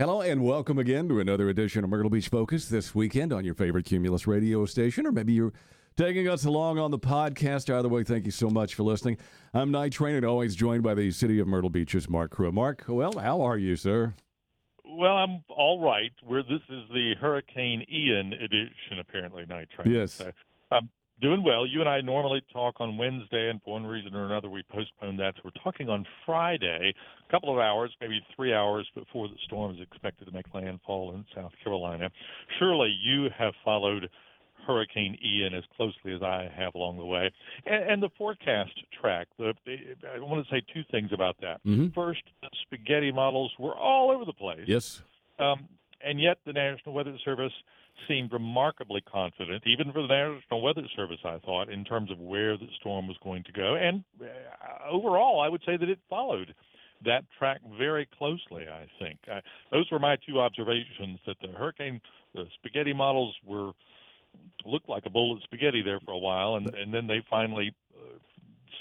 Hello and welcome again to another edition of Myrtle Beach Focus this weekend on your favorite Cumulus radio station, or maybe you're taking us along on the podcast. Either way, thank you so much for listening. I'm Night Train and always joined by the City of Myrtle Beach's Mark Kruea. Mark, well, how are you, sir? Well, I'm all right. Where this is the Hurricane Ian edition, apparently, Night Train. Yes. So, I'm doing well. You and I normally talk on Wednesday, and for one reason or another, we postponed that. So we're talking on Friday, a couple of hours, maybe three hours before the storm is expected to make landfall in South Carolina. Surely you have followed Hurricane Ian as closely as I have along the way. And, and the forecast track, the, I want to say two things about that. Mm-hmm. First, the spaghetti models were all over the place. Yes. Um, and yet the National Weather Service seemed remarkably confident, even for the National Weather Service, I thought, in terms of where the storm was going to go. And uh, overall, I would say that it followed that track very closely, I think. Uh, those were my two observations that the hurricane, the spaghetti models were looked like a bowl of spaghetti there for a while, and, and then they finally uh,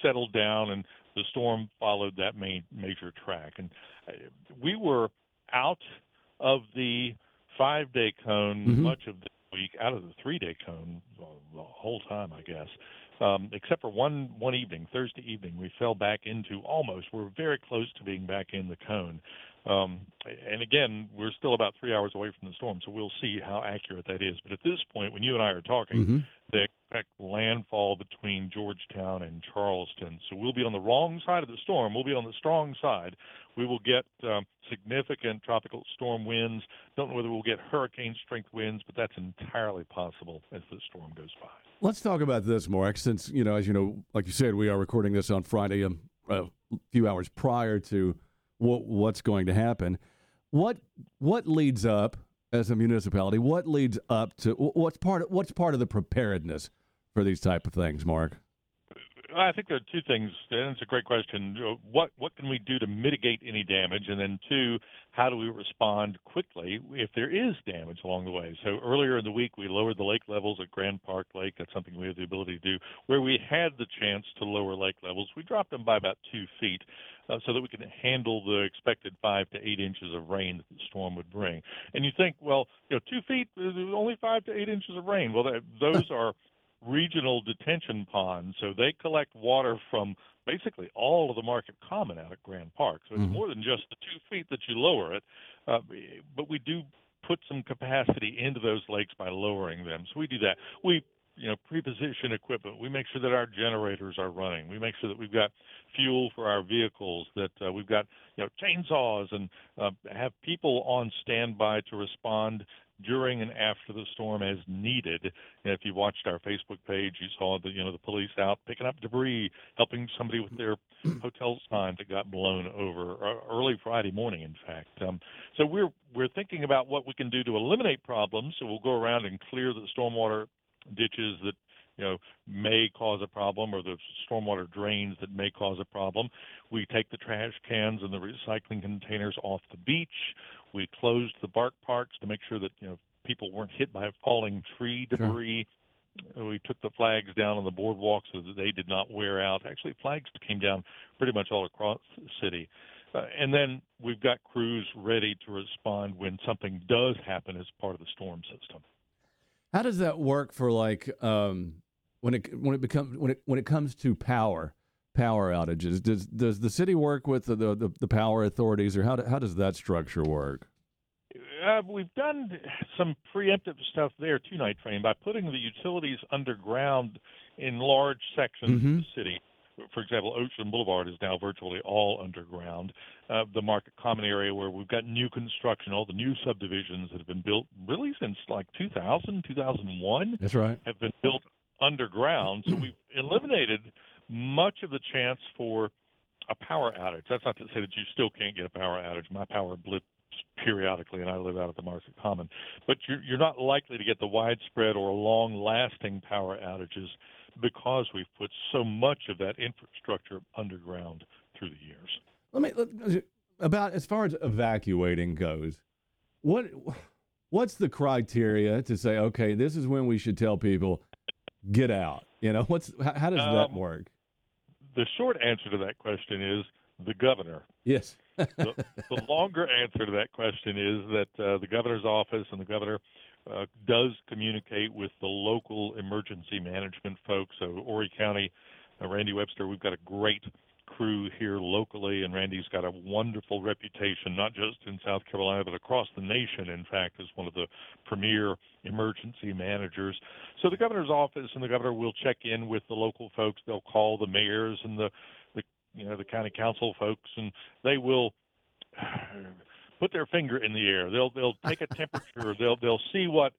settled down, and the storm followed that main major track. And we were out of the five day cone Mhm. much of the week, out of the three day cone the whole time, I guess. Um, except for one one evening, Thursday evening, we fell back into almost. We're very close to being back in the cone. Um, and again, we're still about three hours away from the storm, so we'll see how accurate that is. But at this point, when you and I are talking, Mm-hmm. they expect landfall between Georgetown and Charleston. So we'll be on the wrong side of the storm. We'll be on the strong side. We will get um, significant tropical storm winds. Don't know whether we'll get hurricane strength winds, but that's entirely possible as the storm goes by. Let's talk about this, Mark, since, you know, as you know, like you said, we are recording this on Friday um, a few hours prior to what, what's going to happen. What what leads up as a municipality? What leads up to what's part of, what's part of the preparedness for these type of things, Mark? I think there are two things, and it's a great question. What what can we do to mitigate any damage, and then two, how do we respond quickly if there is damage along the way? So earlier in the week, we lowered the lake levels at Grand Park Lake. That's something we have the ability to do. Where we had the chance to lower lake levels, we dropped them by about two feet, uh, so that we can handle the expected five to eight inches of rain that the storm would bring. And you think, well, you know, two feet, only five to eight inches of rain. Well, that, those are regional detention ponds, so they collect water from basically all of the market common out at Grand Park. So it's Mhm. more than just the two feet that you lower it, uh, but we do put some capacity into those lakes by lowering them. So we do that. We you know pre-position equipment. We make sure that our generators are running. We make sure that we've got fuel for our vehicles. That uh, we've got you know chainsaws and uh, have people on standby to respond during and after the storm as needed. And if you watched our Facebook page, you saw the you know the police out picking up debris, helping somebody with their hotel sign that got blown over uh, early Friday morning. In fact, um, so we're we're thinking about what we can do to eliminate problems. So we'll go around and clear the stormwater ditches that you know may cause a problem or the stormwater drains that may cause a problem. We take the trash cans and the recycling containers off the beach. We closed the bark parks to make sure that you know people weren't hit by falling tree Sure. debris. We took the flags down on the boardwalk so that they did not wear out. Actually, flags came down pretty much all across the city. Uh, and then we've got crews ready to respond when something does happen as part of the storm system. How does that work for like um, when it when it becomes when it when it comes to power power outages? Does does the city work with the the, the power authorities, or how do, how does that structure work? Uh, we've done some preemptive stuff there too, Night Train, by putting the utilities underground in large sections Mhm. of the city. For example, Ocean Boulevard is now virtually all underground. Uh, the Market Common area, where we've got new construction, all the new subdivisions that have been built really since like 2000, 2001 That's right. have been built underground. So we've eliminated much of the chance for a power outage. That's not to say that you still can't get a power outage. My power blips periodically, and I live out at the Market Common. But you're, you're not likely to get the widespread or long-lasting power outages because we've put so much of that infrastructure underground through the years. Let me let, about as far as evacuating goes. What what's the criteria to say okay, this is when we should tell people get out? You know, what's how, how does that Um, work? The short answer to that question is the governor. Yes. the, the longer answer to that question is that uh, the governor's office and the governor uh, does communicate with the local emergency management folks. So, Horry County, uh, Randy Webster, we've got a great crew here locally, and Randy's got a wonderful reputation, not just in South Carolina, but across the nation, in fact, as one of the premier emergency managers. So the governor's office and the governor will check in with the local folks. They'll call the mayors and the, the you know, the county council folks, and they will put their finger in the air. They'll they'll take a temperature. they'll they'll see what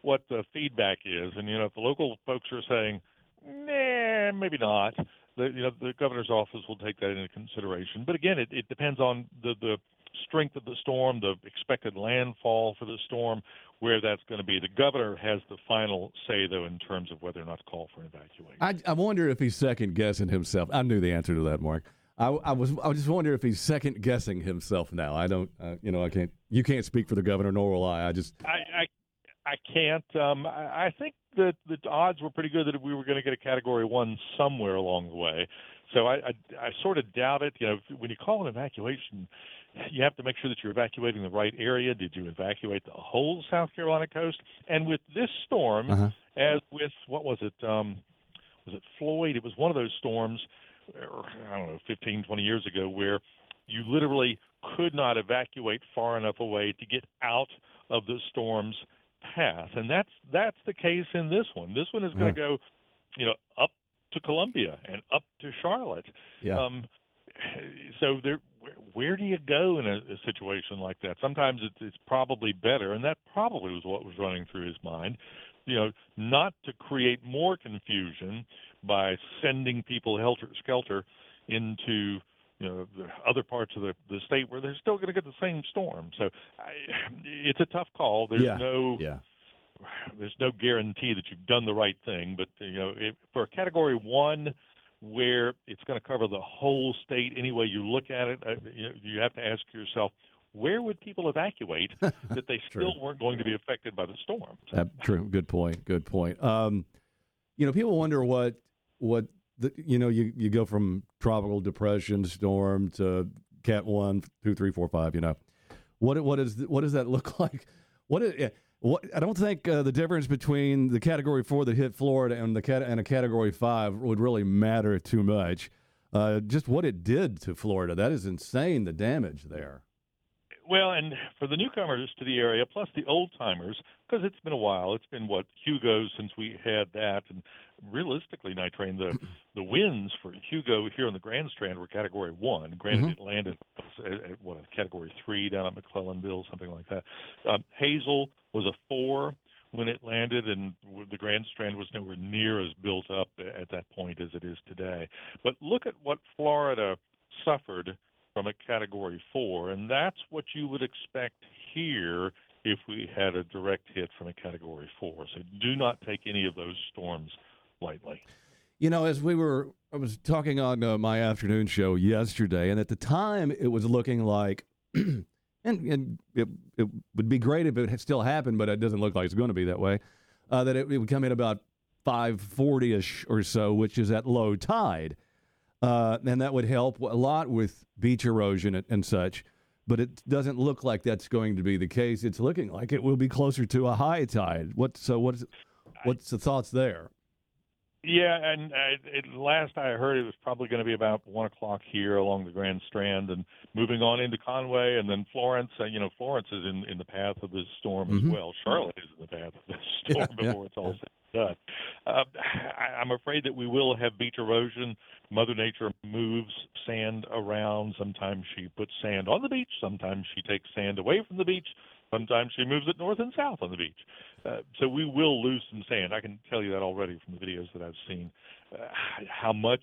what the feedback is, and you know if the local folks are saying, nah, maybe not, the you know the governor's office will take that into consideration. But again, it, it depends on the the strength of the storm, the expected landfall for the storm, where that's going to be. The governor has the final say, though, in terms of whether or not to call for an evacuation. I, I wonder if he's second guessing himself. I knew the answer to that, Mark. I, I was I just wonder if he's second guessing himself now. I don't, uh, you know, I can't. You can't speak for the governor, nor will I. I just. I I, I can't. Um, I, I think that the odds were pretty good that we were going to get a Category One somewhere along the way. So I, I I sort of doubt it. You know, when you call an evacuation, you have to make sure that you're evacuating the right area. Did you evacuate the whole South Carolina coast? And with this storm, uh-huh. as with what was it? Um, was it Floyd? It was one of those storms I don't know, 15, 20 years ago, where you literally could not evacuate far enough away to get out of the storm's path, and that's that's the case in this one. This one is going to go, you know, up to Columbia and up to Charlotte. Yeah. Um, so there, where, where do you go in a, a situation like that? Sometimes it's, it's probably better, and that probably was what was running through his mind. You know, not to create more confusion, by sending people helter skelter into you know the other parts of the the state where they're still going to get the same storm. So I, it's a tough call. There's yeah. no yeah. There's no guarantee that you've done the right thing, but you know, if, for a category one, where it's going to cover the whole state any way you look at it, uh, you, know, you have to ask yourself, where would people evacuate that they still weren't going to be affected by the storm? So. Uh, true. Good point. Good point. Um, you know, people wonder what what the, you know you you go from tropical depression storm to cat one two three four five you know what what is what does that look like what is, what I don't think uh, the difference between the category four that hit Florida and the cat and a category five would really matter too much. Uh, just what it did to Florida that is insane the damage there. Well, and for the newcomers to the area, plus the old timers, because it's been a while. It's been what Hugo since we had that, and realistically, Night Train, the the wins for Hugo here on the Grand Strand were Category One. Granted, mm-hmm. it landed at, at what a Category Three down at McClellanville, something like that. Um, Hazel was a four when it landed, and the Grand Strand was nowhere near as built up at that point as it is today. But look at what Florida suffered from a Category Four, and that's what you would expect here if we had a direct hit from a Category Four. So do not take any of those storms lightly. You know, as we were, I was talking on uh, my afternoon show yesterday, and at the time it was looking like, and, and it, it, would be great if it had still happened, but it doesn't look like it's going to be that way. Uh, that it, it, would come in about 540 ish or so, which is at low tide. Uh, and that would help a lot with beach erosion and, and such. But it doesn't look like that's going to be the case. It's looking like it will be closer to a high tide. What so? What's what's the thoughts there? Yeah, and uh, it, last I heard, it was probably going to be about one o'clock here along the Grand Strand, and moving on into Conway, and then Florence. Uh, you know, Florence is in in the path of this storm mm-hmm. as well. Charlotte is in the path of this storm yeah, before yeah. it's all said and done. Uh, I, I'm afraid that we will have beach erosion. Mother Nature moves sand around. Sometimes she puts sand on the beach. Sometimes she takes sand away from the beach. Sometimes she moves it north and south on the beach. Uh, so we will lose some sand. I can tell you that already from the videos that I've seen. Uh, how much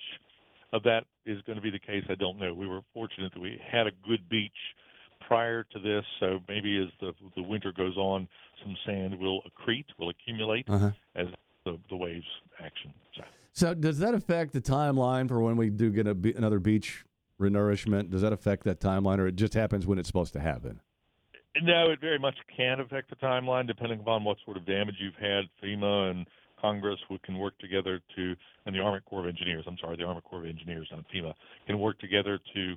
of that is going to be the case, I don't know. We were fortunate that we had a good beach prior to this, so maybe as the the winter goes on, some sand will accrete, will accumulate uh-huh. as the, the waves action. So. so. does that affect the timeline for when we do get a, another beach renourishment? Does that affect that timeline, or it just happens when it's supposed to happen? No, it very much can affect the timeline depending upon what sort of damage you've had. FEMA and Congress we can work together to, and the Army Corps of Engineers, I'm sorry, the Army Corps of Engineers, not FEMA, can work together to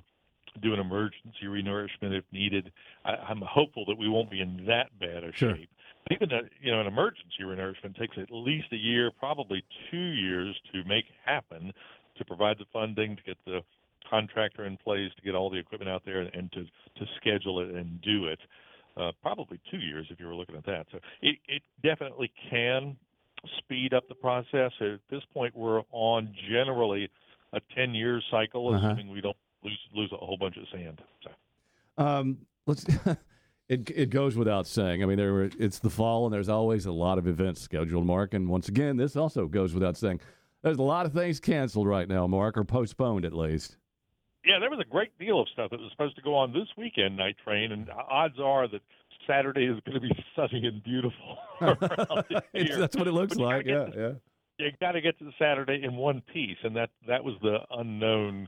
do an emergency renourishment if needed. I, I'm hopeful that we won't be in that bad a Sure. shape. Even a, you know an emergency renourishment takes at least a year, probably two years to make happen, to provide the funding, to get the contractor in place, to get all the equipment out there, and to to schedule it and do it. Uh, probably two years if you were looking at that. So it, it definitely can speed up the process. At this point, we're on generally a 10 year cycle, Uh-huh. assuming we don't lose lose a whole bunch of sand. So. Um, let's. it it goes without saying. I mean, there were, it's the fall, and there's always a lot of events scheduled, Mark. And once again, this also goes without saying. There's a lot of things canceled right now, Mark, or postponed at least. Yeah, there was a great deal of stuff that was supposed to go on this weekend, Night Train, and odds are that Saturday is going to be sunny and beautiful. around It's- here. that's what it looks But like. Yeah, get yeah. you got to get to the Saturday in one piece, and that that was the unknown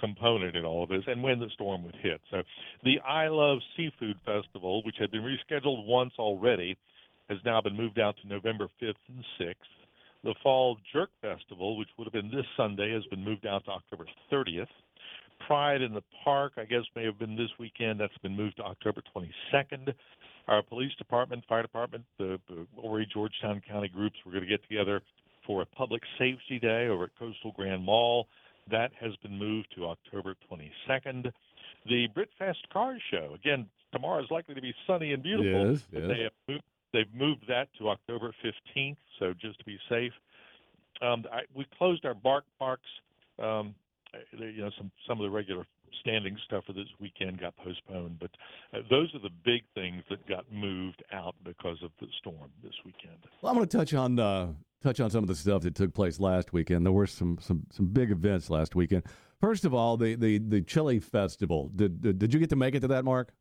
component in all of this, and when the storm would hit. So, the I Love Seafood Festival, which had been rescheduled once already, has now been moved out to November 5th and 6th. The Fall Jerk Festival, which would have been this Sunday, has been moved out to October 30th. Pride in the Park, I guess, may have been this weekend. That's been moved to October 22nd. Our police department, fire department, the, the Horry, Georgetown County groups were going to get together for a public safety day over at Coastal Grand Mall. That has been moved to October 22nd. The Britfest Car Show, again, tomorrow is likely to be sunny and beautiful. Yes, yes. They have moved, they've moved that to October 15th, so just to be safe. Um, I, we closed our bark parks. Um, you know, some some of the regular standing stuff for this weekend got postponed, but uh, those are the big things that got moved out because of the storm this weekend. Well, I'm going to touch on uh, touch on some of the stuff that took place last weekend. There were some some some big events last weekend. First of all, the the the chili festival. Did did, did you get to make it to that, Mark?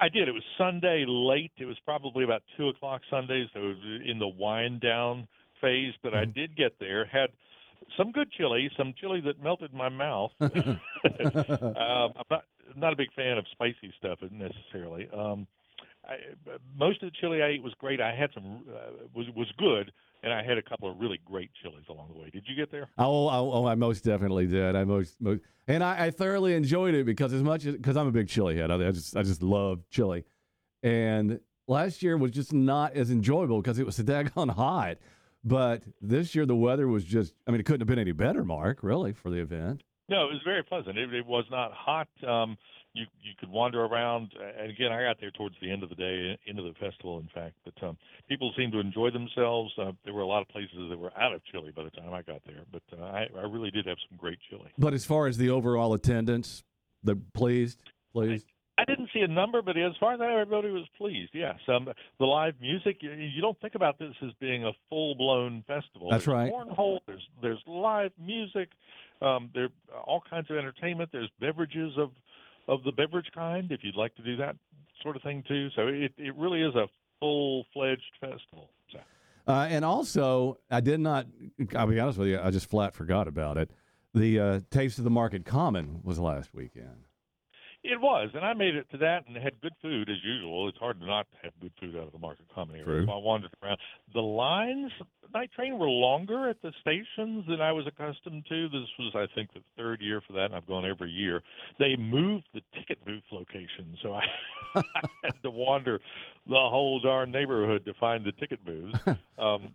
I did. It was Sunday late. It was probably about two o'clock Sunday, so it was in the wind down phase. But I did get there. Had some good chili, some chili that melted my mouth. um, I'm not not a big fan of spicy stuff necessarily. Um, I, most of the chili I ate was great. I had some uh, was was good, and I had a couple of really great chilies along the way. Did you get there? Oh, oh, oh, I most definitely did. I most, most and I, I thoroughly enjoyed it because as much as because I'm a big chili head, I, I just I just love chili. And last year was just not as enjoyable because it was so daggone hot. But this year the weather was just I mean it couldn't have been any better, Mark, really, for the event. No, it was very pleasant. It, it was not hot. Um, you you could wander around, and again, I got there towards the end of the day, into the festival, in fact. But um, people seemed to enjoy themselves. Uh, there were a lot of places that were out of chili by the time I got there, but uh, I, I really did have some great chili. But as far as the overall attendance, the pleased, pleased. I didn't see a number, but as far as I know, everybody was pleased. Yes, um, the live music. You, you don't think about this as being a full-blown festival. That's there's right. Cornhole. There's there's live music. Um, there all kinds of entertainment. There's beverages of of the beverage kind, if you'd like to do that sort of thing too. So it it really is a full-fledged festival. So. Uh, and also, I did not. I'll be honest with you. I just flat forgot about it. The uh, Taste of the Market Common was last weekend. It was, and I made it to that and had good food as usual. It's hard to not have good food out of the market common area. So I wandered around. The lines, night train, were longer at the stations than I was accustomed to. This was, I think, the third year for that, and I've gone every year. They moved the ticket booth location, so I, I had to wander the whole darn neighborhood to find the ticket booths. um,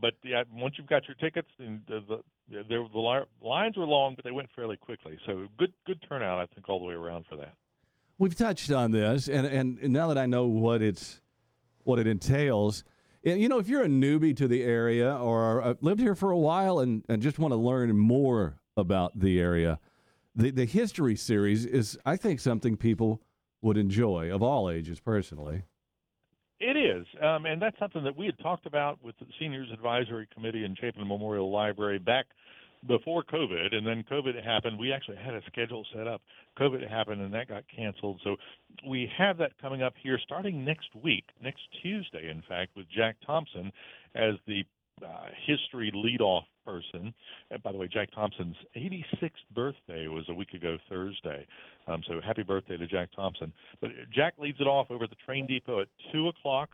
but yeah, once you've got your tickets, and the, the the, the li- lines were long, but they went fairly quickly. So good good turnout, I think, all the way around for that. We've touched on this, and, and, and now that I know what it's what it entails, and, you know, if you're a newbie to the area or uh, lived here for a while and, and just want to learn more about the area, the the history series is, I think, something people would enjoy of all ages, personally. It is, um, and that's something that we had talked about with the Seniors Advisory Committee and Chapin Memorial Library back before COVID, and then COVID happened. We actually had a schedule set up. COVID happened, and that got canceled. So we have that coming up here starting next week, next Tuesday, in fact, with Jack Thompson as the uh, history leadoff person. And by the way, Jack Thompson's 86th birthday was a week ago Thursday. Um, so happy birthday to Jack Thompson. But Jack leads it off over at the train depot at 2 o'clock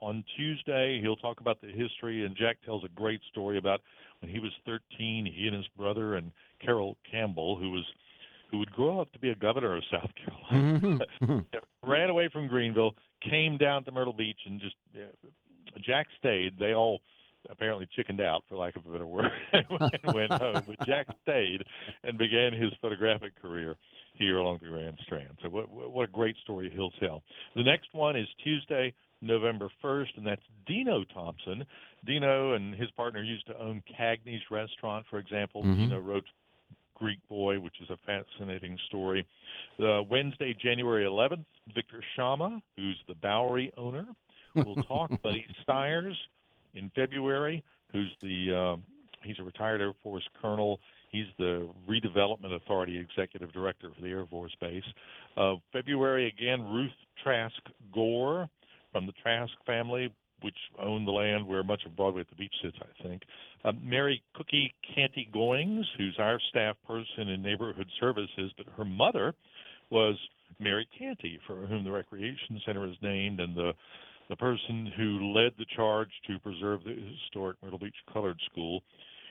on Tuesday. He'll talk about the history, and Jack tells a great story about when he was 13, he and his brother and Carroll Campbell, who was who would grow up to be a governor of South Carolina. Mm-hmm. Ran away from Greenville, came down to Myrtle Beach, and just uh, Jack stayed. They all apparently chickened out, for lack of a better word, and went home. But Jack stayed and began his photographic career here along the Grand Strand. So what what a great story he'll tell. The next one is Tuesday, November 1st, and that's Dino Thompson. Dino and his partner used to own Cagney's Restaurant, for example. Mhm. Dino wrote Greek Boy, which is a fascinating story. Uh, Wednesday, January 11th, Victor Shama, who's the Bowery owner, will talk. Buddy Styers in February, who's the um, he's a retired Air Force colonel. He's the Redevelopment Authority Executive Director for the Air Force Base. Uh, February again, Ruth Trask Gore from the Trask family, which owned the land where much of Broadway at the Beach sits, I think. Uh, Mary Cookie Canty Goings, who's our staff person in neighborhood services, but her mother was Mary Canty, for whom the recreation center is named, and the the person who led the charge to preserve the historic Myrtle Beach Colored School.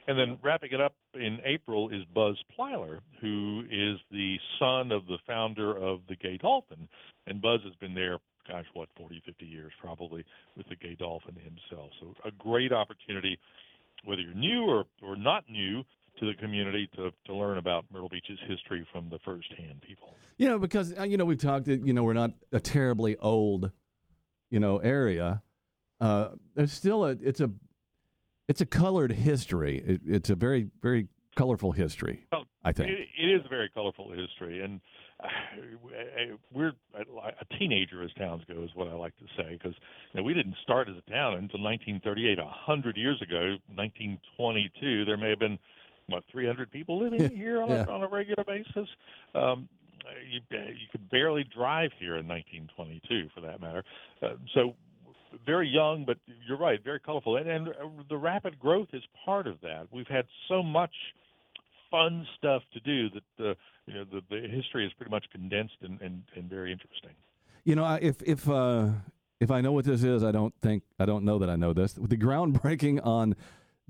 And then wrapping it up in April is Buzz Plyler, who is the son of the founder of the Gay Dolphin. And Buzz has been there, gosh, what, 40, 50 years probably with the Gay Dolphin himself. So a great opportunity, whether you're new or, or not new to the community, to, to learn about Myrtle Beach's history from the firsthand people. Know, because uh, you know we've talked. You know, we're not a terribly old, you know, area. Uh, there's still a. It's a. It's a colored history. It, it's a very very colorful history. Well, I think. It, it is a very colorful history, and uh, we're a teenager as towns go, is what I like to say, because you know, we didn't start as a town until 1938. A hundred years ago, 1922, there may have been what 300 people living here on, Yeah. a, on a regular basis. Um, you, you could barely drive here in 1922, for that matter. Uh, so very young, but you're right, very colorful, and, and uh, the rapid growth is part of that. We've had so much fun stuff to do that the you know the, the history is pretty much condensed and, and, and very interesting. You know, if if uh, if I know what this is, I don't think I don't know that I know this. The groundbreaking on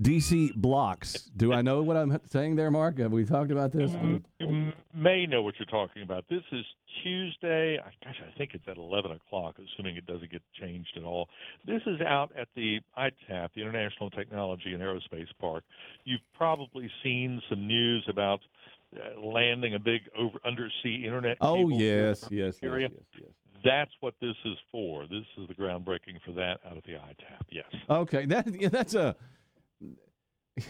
DC Blox. Do I know what I'm saying there, Mark? Have we talked about this? You may know what you're talking about. This is Tuesday. I- Gosh, I think it's at 11 o'clock, assuming it doesn't get changed at all. This is out at the ITAP, the International Technology and Aerospace Park. You've probably seen some news about uh, landing a big over undersea internet. Oh yes, yes, yes, yes. That's what this is for. This is the groundbreaking for that out of the ITAP. Yes. Okay, that yeah, that's a.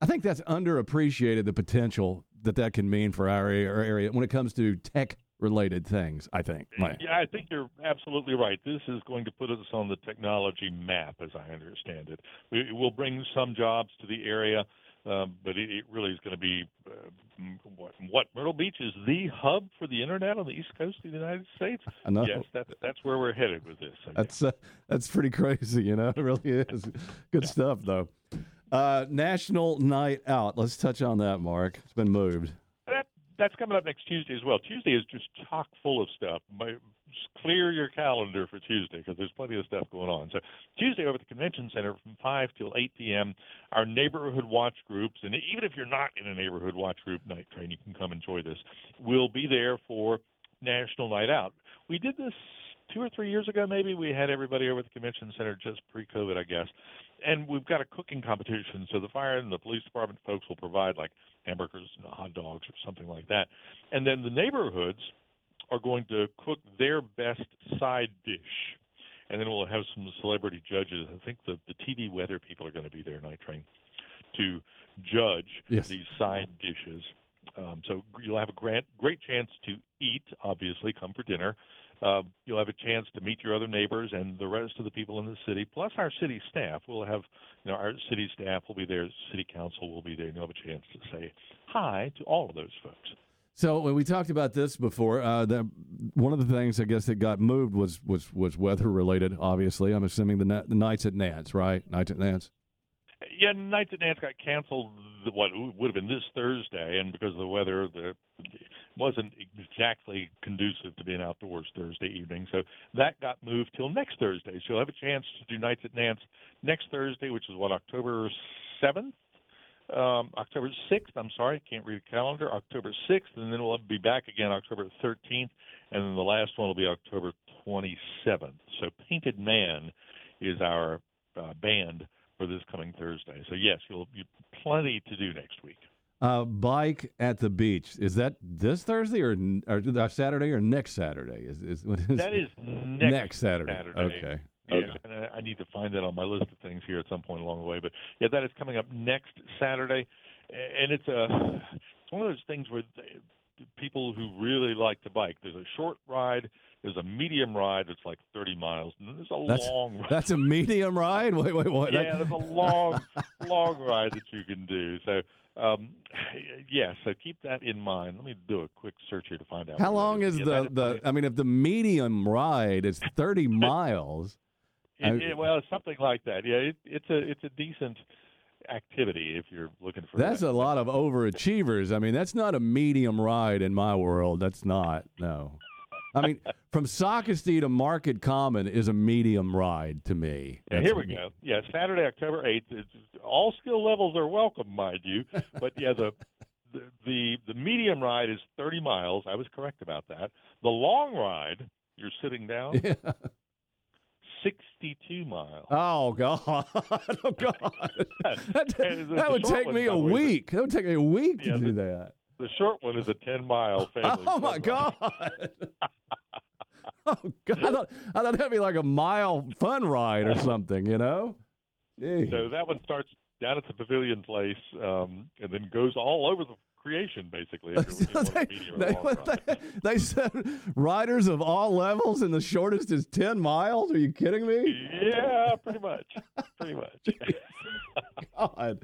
I think that's underappreciated the potential that that can mean for our area, when it comes to tech related things. I think. Right. Yeah, I think you're absolutely right. This is going to put us on the technology map, as I understand it. We, it will bring some jobs to the area, um, but it, it really is going to be uh, what, what Myrtle Beach is the hub for the internet on the east coast of the United States. Yes, that's that's where we're headed with this. That's uh, that's pretty crazy, you know. It really is. Good stuff, though. Uh, National Night Out. Let's touch on that, Mark. It's been moved. that that's coming up next Tuesday as well. Tuesday is just chock full of stuff. My, clear your calendar for Tuesday because there's plenty of stuff going on. So Tuesday over at the convention center from 5 till 8 p.m. Our neighborhood watch groups, and even if you're not in a neighborhood watch group night train, you can come enjoy this. We'll be there for National Night Out. We did this two or three years ago, maybe. We had everybody over at the convention center just pre-COVID, I guess. And we've got a cooking competition, so the fire and the police department folks will provide like hamburgers and hot dogs or something like that. And then the neighborhoods are going to cook their best side dish. And then we'll have some celebrity judges. I think the, the TV weather people are going to be there, Night Train, to judge Yes. these side dishes. Um, so you'll have a great, great chance to eat, obviously, come for dinner. Uh, you'll have a chance to meet your other neighbors and the rest of the people in the city, plus our city staff. We'll have, you know, our city staff will be there, city council will be there, and you'll have a chance to say hi to all of those folks. So when we talked about this before, uh, the, one of the things I guess that got moved was was was weather related. Obviously, I'm assuming the, the nights at Nance, right? Nights at Nance. Yeah, Nights at Nance got canceled. What would have been this Thursday, and because of the weather, the wasn't exactly conducive to being outdoors Thursday evening. So that got moved till next Thursday. So you'll have a chance to do Nights at Nance next Thursday, which is what October seventh. Um, October 6th. I'm sorry, I can't read a calendar. October 6th, and then we'll be back again October 13th, and then the last one will be October 27th. So Painted Man is our uh, band for this coming Thursday. So yes, you'll you plenty to do next week. Uh, bike at the beach is that this Thursday or, or uh, Saturday or next Saturday? Is, is, is that is next, next Saturday. Saturday. Okay. Yeah, Okay. and I, I need to find that on my list of things here at some point along the way. But yeah, that is coming up next Saturday, and it's a it's one of those things where they, people who really like to bike. There's a short ride, there's a medium ride that's like 30 miles, and then there's a That's- long ride. That's a medium ride. Wait, wait, wait. yeah, That- there's a long, long ride that you can do. So, um, yeah, so keep that in mind. Let me do a quick search here to find out. how long is the the? I mean, if the medium ride is thirty miles, It, I- it, well, something like that. Yeah, it, it's a it's a decent activity if you're looking for. that's that. a lot of overachievers. I mean, that's not a medium ride in my world. That's not. No. I mean, from Socastee to Market Common is a medium ride to me. Yeah, here we go. Yeah, Saturday, October eighth. All skill levels are welcome, mind you. But yeah, the, the the the medium ride is 30 miles. I was correct about that. The long ride, you're sitting down, Yeah. 62 miles. Oh God! Oh God! That, that would take me a the way, is a- week. That would take me a week to Yeah, do the- that. The short one is a 10 mile family. Oh my God! oh God! I thought, I thought that'd be like a mile fun ride or something. You know? Gee. So that one starts down at the Pavilion Place, um, and then goes all over the creation, basically. If you're, if you want a they, medium or they, long ride. they, they said riders of all levels, and the shortest is ten miles. Are you kidding me? Yeah, pretty much. Pretty much. God.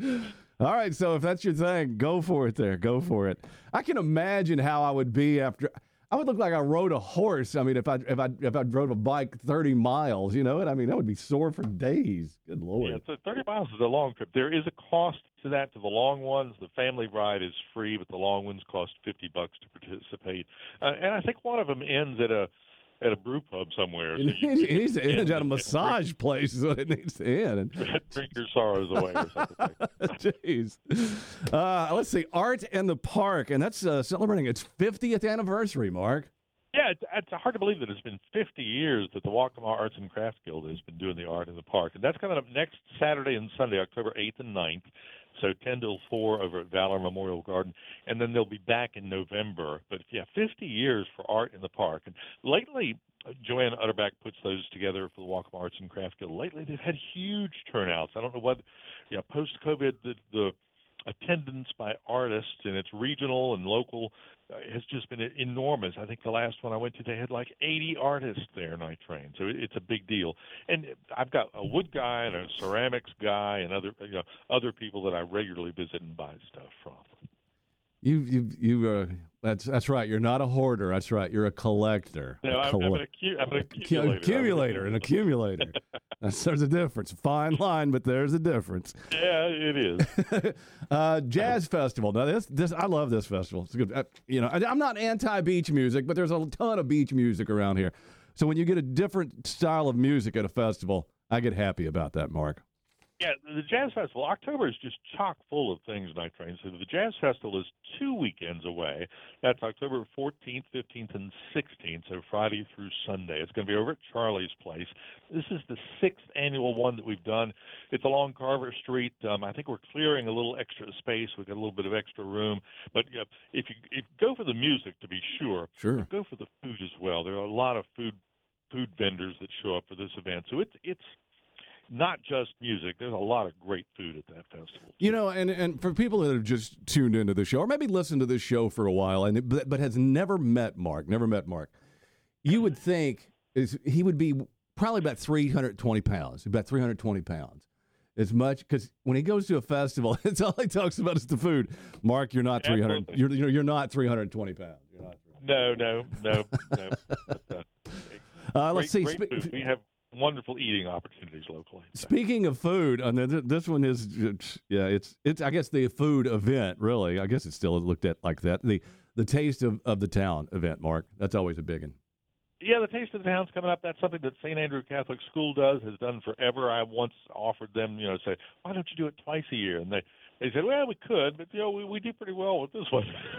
All right, so if that's your thing, go for it. There, go for it. I can imagine how I would be after. I would look like I rode a horse. I mean, if I if I if I drove a bike thirty miles, you know what I mean? That would be sore for days. Good lord. Yeah, so 30 miles is a long trip. There is a cost to that. To the long ones, the family ride is free, but the long ones cost 50 bucks to participate. Uh, and I think one of them ends at a at a brew pub somewhere. so It needs, can it needs to end at a massage place. Is what it needs to end. Drink, drink your sorrows away or something. Jeez. Uh, let's see. Art in the Park, and that's uh, celebrating its 50th anniversary, Mark. Yeah, it's, it's hard to believe that it's been 50 years that the Waccamaw Arts and Crafts Guild has been doing the art in the park, and that's coming up next Saturday and Sunday, October 8th and 9th. So 10 till 4 over at Valor Memorial Garden, and then they'll be back in November. But yeah, 50 years for art in the park. And lately, uh, Joanne Utterback puts those together for the Waccamaw Arts and Crafts Guild. Lately, they've had huge turnouts. I don't know what, yeah, post COVID, the, the attendance by artists, and it's regional and local uh, has just been enormous. I think the last one I went to, they had like 80 artists there night train, so it's a big deal. And I've got a wood guy and a ceramics guy and other you know other people that I regularly visit and buy stuff from. You, you, you. Uh, that's that's right. You're not a hoarder. That's right. You're a collector. No, A I'm, I'm, an, accu- I'm an accumulator. accumulator, an accumulator. That's, there's a difference. Fine line, but there's a difference. Yeah, it is. uh, jazz festival. Now this, this, I love this festival. It's good. Uh, you know, I, I'm not anti-beach music, but there's a ton of beach music around here. So when you get a different style of music at a festival, I get happy about that, Mark. Yeah, the Jazz Festival. October is just chock full of things, Night Train. So the Jazz Festival is two weekends away. That's October 14th, 15th, and 16th. So Friday through Sunday. It's going to be over at Charlie's Place. This is the sixth annual one that we've done. It's along Carver Street. Um, I think we're clearing a little extra space. We've got a little bit of extra room. But yeah, if you if go for the music, to be sure, Sure. go for the food as well. There are a lot of food food vendors that show up for this event. So it's it's not just music. There's a lot of great food at that festival. You know, and, and for people that have just tuned into the show, or maybe listened to this show for a while, and but, but has never met Mark, never met Mark, you would think is he would be probably about 320 pounds, about 320 pounds. As much because when he goes to a festival, it's all he talks about is the food. Mark, you're not 300. Absolutely. You're you're, you're not 320 pounds. You're not. No, no, no, no. Uh, let's see. great, great food. We have wonderful eating opportunities locally. Speaking of food, this one is, yeah, it's it's I guess the food event really. I guess it's still looked at like that. The the taste of, of the town event, Mark. That's always a big one. yeah, the Taste of the Town's coming up. That's something that St. Andrew Catholic School does, has done forever. I once offered them, you know, say, why don't you do it twice a year? And they they said, well, we could, but you know, we, we do pretty well with this one.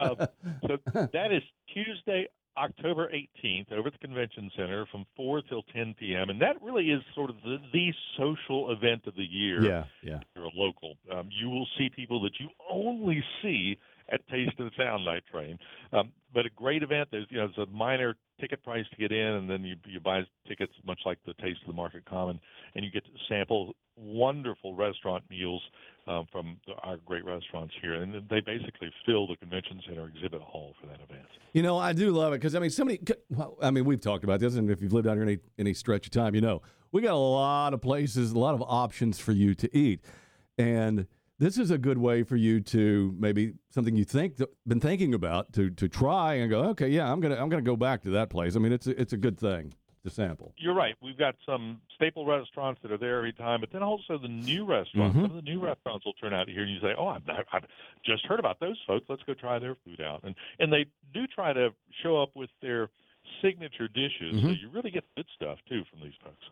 um, so that is Tuesday, October 18th, over at the convention center from 4 till 10 p.m. And that really is sort of the, the social event of the year. Yeah, yeah. You're a local. Um, you will see people that you only see at Taste the Sound Night Train. Um, but a great event. There's you know there's a minor ticket price to get in, and then you you buy tickets much like the Taste of the Market Common, and you get to sample wonderful restaurant meals um, from our great restaurants here, and they basically fill the convention center exhibit hall for that event. You know, I do love it because I mean, somebody. Well, I mean, we've talked about this, and if you've lived out here any any stretch of time, you know we got a lot of places, a lot of options for you to eat, and this is a good way for you to maybe something you think been thinking about to to try and go okay yeah I'm gonna I'm gonna go back to that place I mean it's a, it's a good thing to sample. You're right. We've got some staple restaurants that are there every time, but then also the new restaurants. Mm-hmm. Some of the new restaurants will turn out here, and you say, "Oh, I've, I've just heard about those folks. Let's go try their food out." And and they do try to show up with their signature dishes, mm-hmm. so you really get good stuff too from these folks.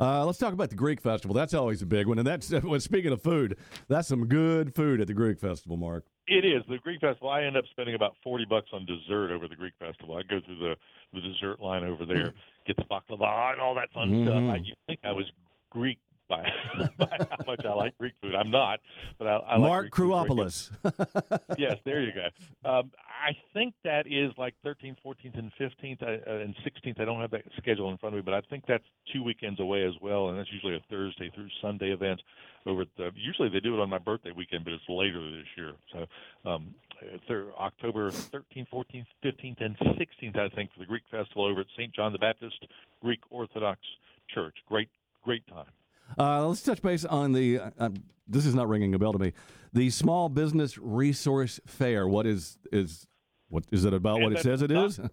Uh, let's talk about the Greek Festival. That's always a big one. And that's well, speaking of food, that's some good food at the Greek Festival, Mark. It is the Greek Festival. I end up spending about forty bucks on dessert over the Greek Festival. I go through the the dessert line over there, get the baklava and all that fun mm-hmm. stuff. I, you think I was Greek by, by I like Greek food. I'm not, but I, I Mark like Kruopoulos. yes, there you go. Um, I think that is like 13th, 14th, and 15th, uh, and 16th. I don't have that schedule in front of me, but I think that's two weekends away as well, and that's usually a Thursday through Sunday event. Over at the, usually they do it on my birthday weekend, but it's later this year. So um, th- October 13th, 14th, 15th, and 16th, I think, for the Greek Festival over at St. John the Baptist Greek Orthodox Church. Great, great time. Uh, let's touch base on the. Uh, uh, this is not ringing a bell to me. The Small Business Resource Fair. What is is what is it about? what it says it not, is?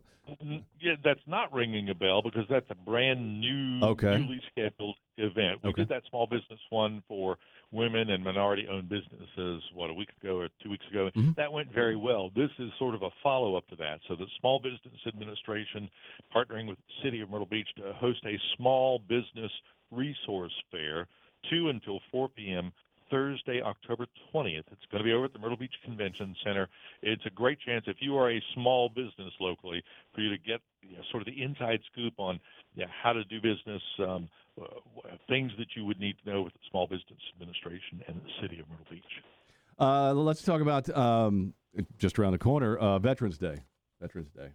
Yeah, that's not ringing a bell because that's a brand new, okay. newly scheduled event. We okay. did that small business one for women and minority-owned businesses. What a week ago or two weeks ago. Mm-hmm. That went very well. This is sort of a follow-up to that. So the Small Business Administration, partnering with the City of Myrtle Beach to host a small business resource fair, 2 until 4 p.m. Thursday, October 20th. It's going to be over at the Myrtle Beach Convention Center. It's a great chance, if you are a small business locally, for you to get you know, sort of the inside scoop on you know, how to do business, um, things that you would need to know with the Small Business Administration and the City of Myrtle Beach. Uh, let's talk about um, just around the corner, uh, Veterans Day. Veterans Day.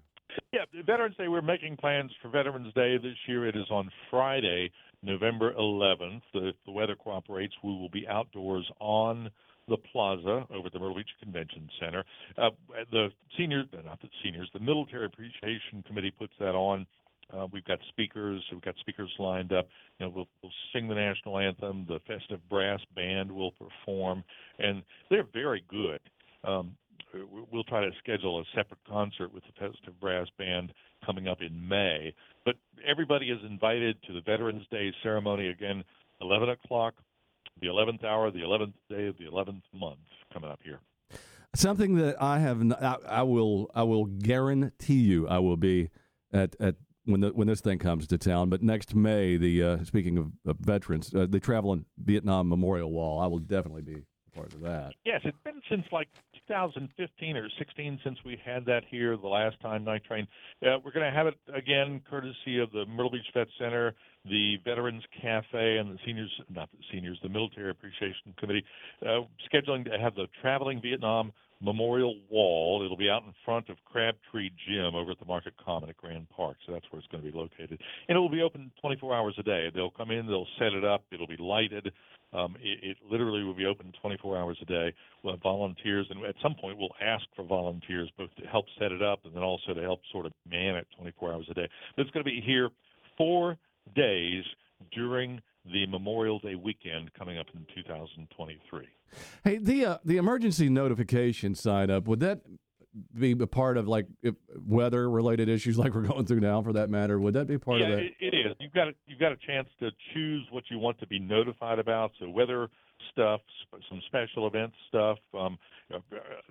Yeah, Veterans Day. We're making plans for Veterans Day this year. It is on Friday, November 11th. If the weather cooperates, we will be outdoors on the plaza over at the Myrtle Beach Convention Center. Uh, the seniors, uh, not the seniors, the Military Appreciation Committee puts that on. Uh, we've got speakers. We've got speakers lined up. You know, we'll, we'll sing the national anthem. The festive brass band will perform, and they're very good. Um, we'll try to schedule a separate concert with the Festive Brass Band coming up in May. But everybody is invited to the Veterans Day ceremony again, 11 o'clock, the 11th hour, the 11th day of the 11th month coming up here. Something that I have, I, I will, I will guarantee you, I will be at at when the, when this thing comes to town. But next May, the uh, speaking of, veterans, uh, the Traveling Vietnam Memorial Wall, I will definitely be part of that. Yes, it's been since like 2015 or 16 since we had that here the last time Night Train. Uh, we're going to have it again, courtesy of the Myrtle Beach Vet Center, the Veterans Cafe, and the seniors, not the seniors, the Military Appreciation Committee, uh, scheduling to have the Traveling Vietnam Memorial Wall. It'll be out in front of Crabtree Gym over at the Market Common at Grand Park. So that's where it's going to be located. And it will be open 24 hours a day. They'll come in, they'll set it up, it'll be lighted. Um, it, it literally will be open 24 hours a day. We'll have volunteers, and at some point we'll ask for volunteers both to help set it up and then also to help sort of man it 24 hours a day. But it's going to be here four days during the Memorial Day weekend coming up in 2023. Hey, the uh, the emergency notification sign up would that be a part of like weather related issues like we're going through now for that matter would that be part yeah, of that? it, it is. You've got a, you've got a chance to choose what you want to be notified about. So weather stuff some special event stuff um, uh,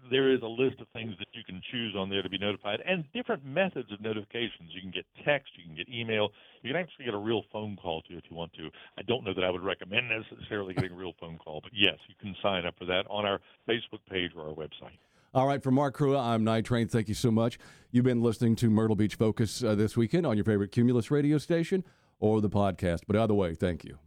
there is a list of things that you can choose on there to be notified and different methods of notifications you can get text you can get email you can actually get a real phone call too if you want to. I don't know that I would recommend necessarily getting a real phone call, but yes, you can sign up for that on our Facebook page or our website. All right, for Mark Kruea, I'm Night Train. Thank you so much. You've been listening to Myrtle Beach Focus uh, this weekend on your favorite Cumulus radio station or the podcast. But either way, thank you.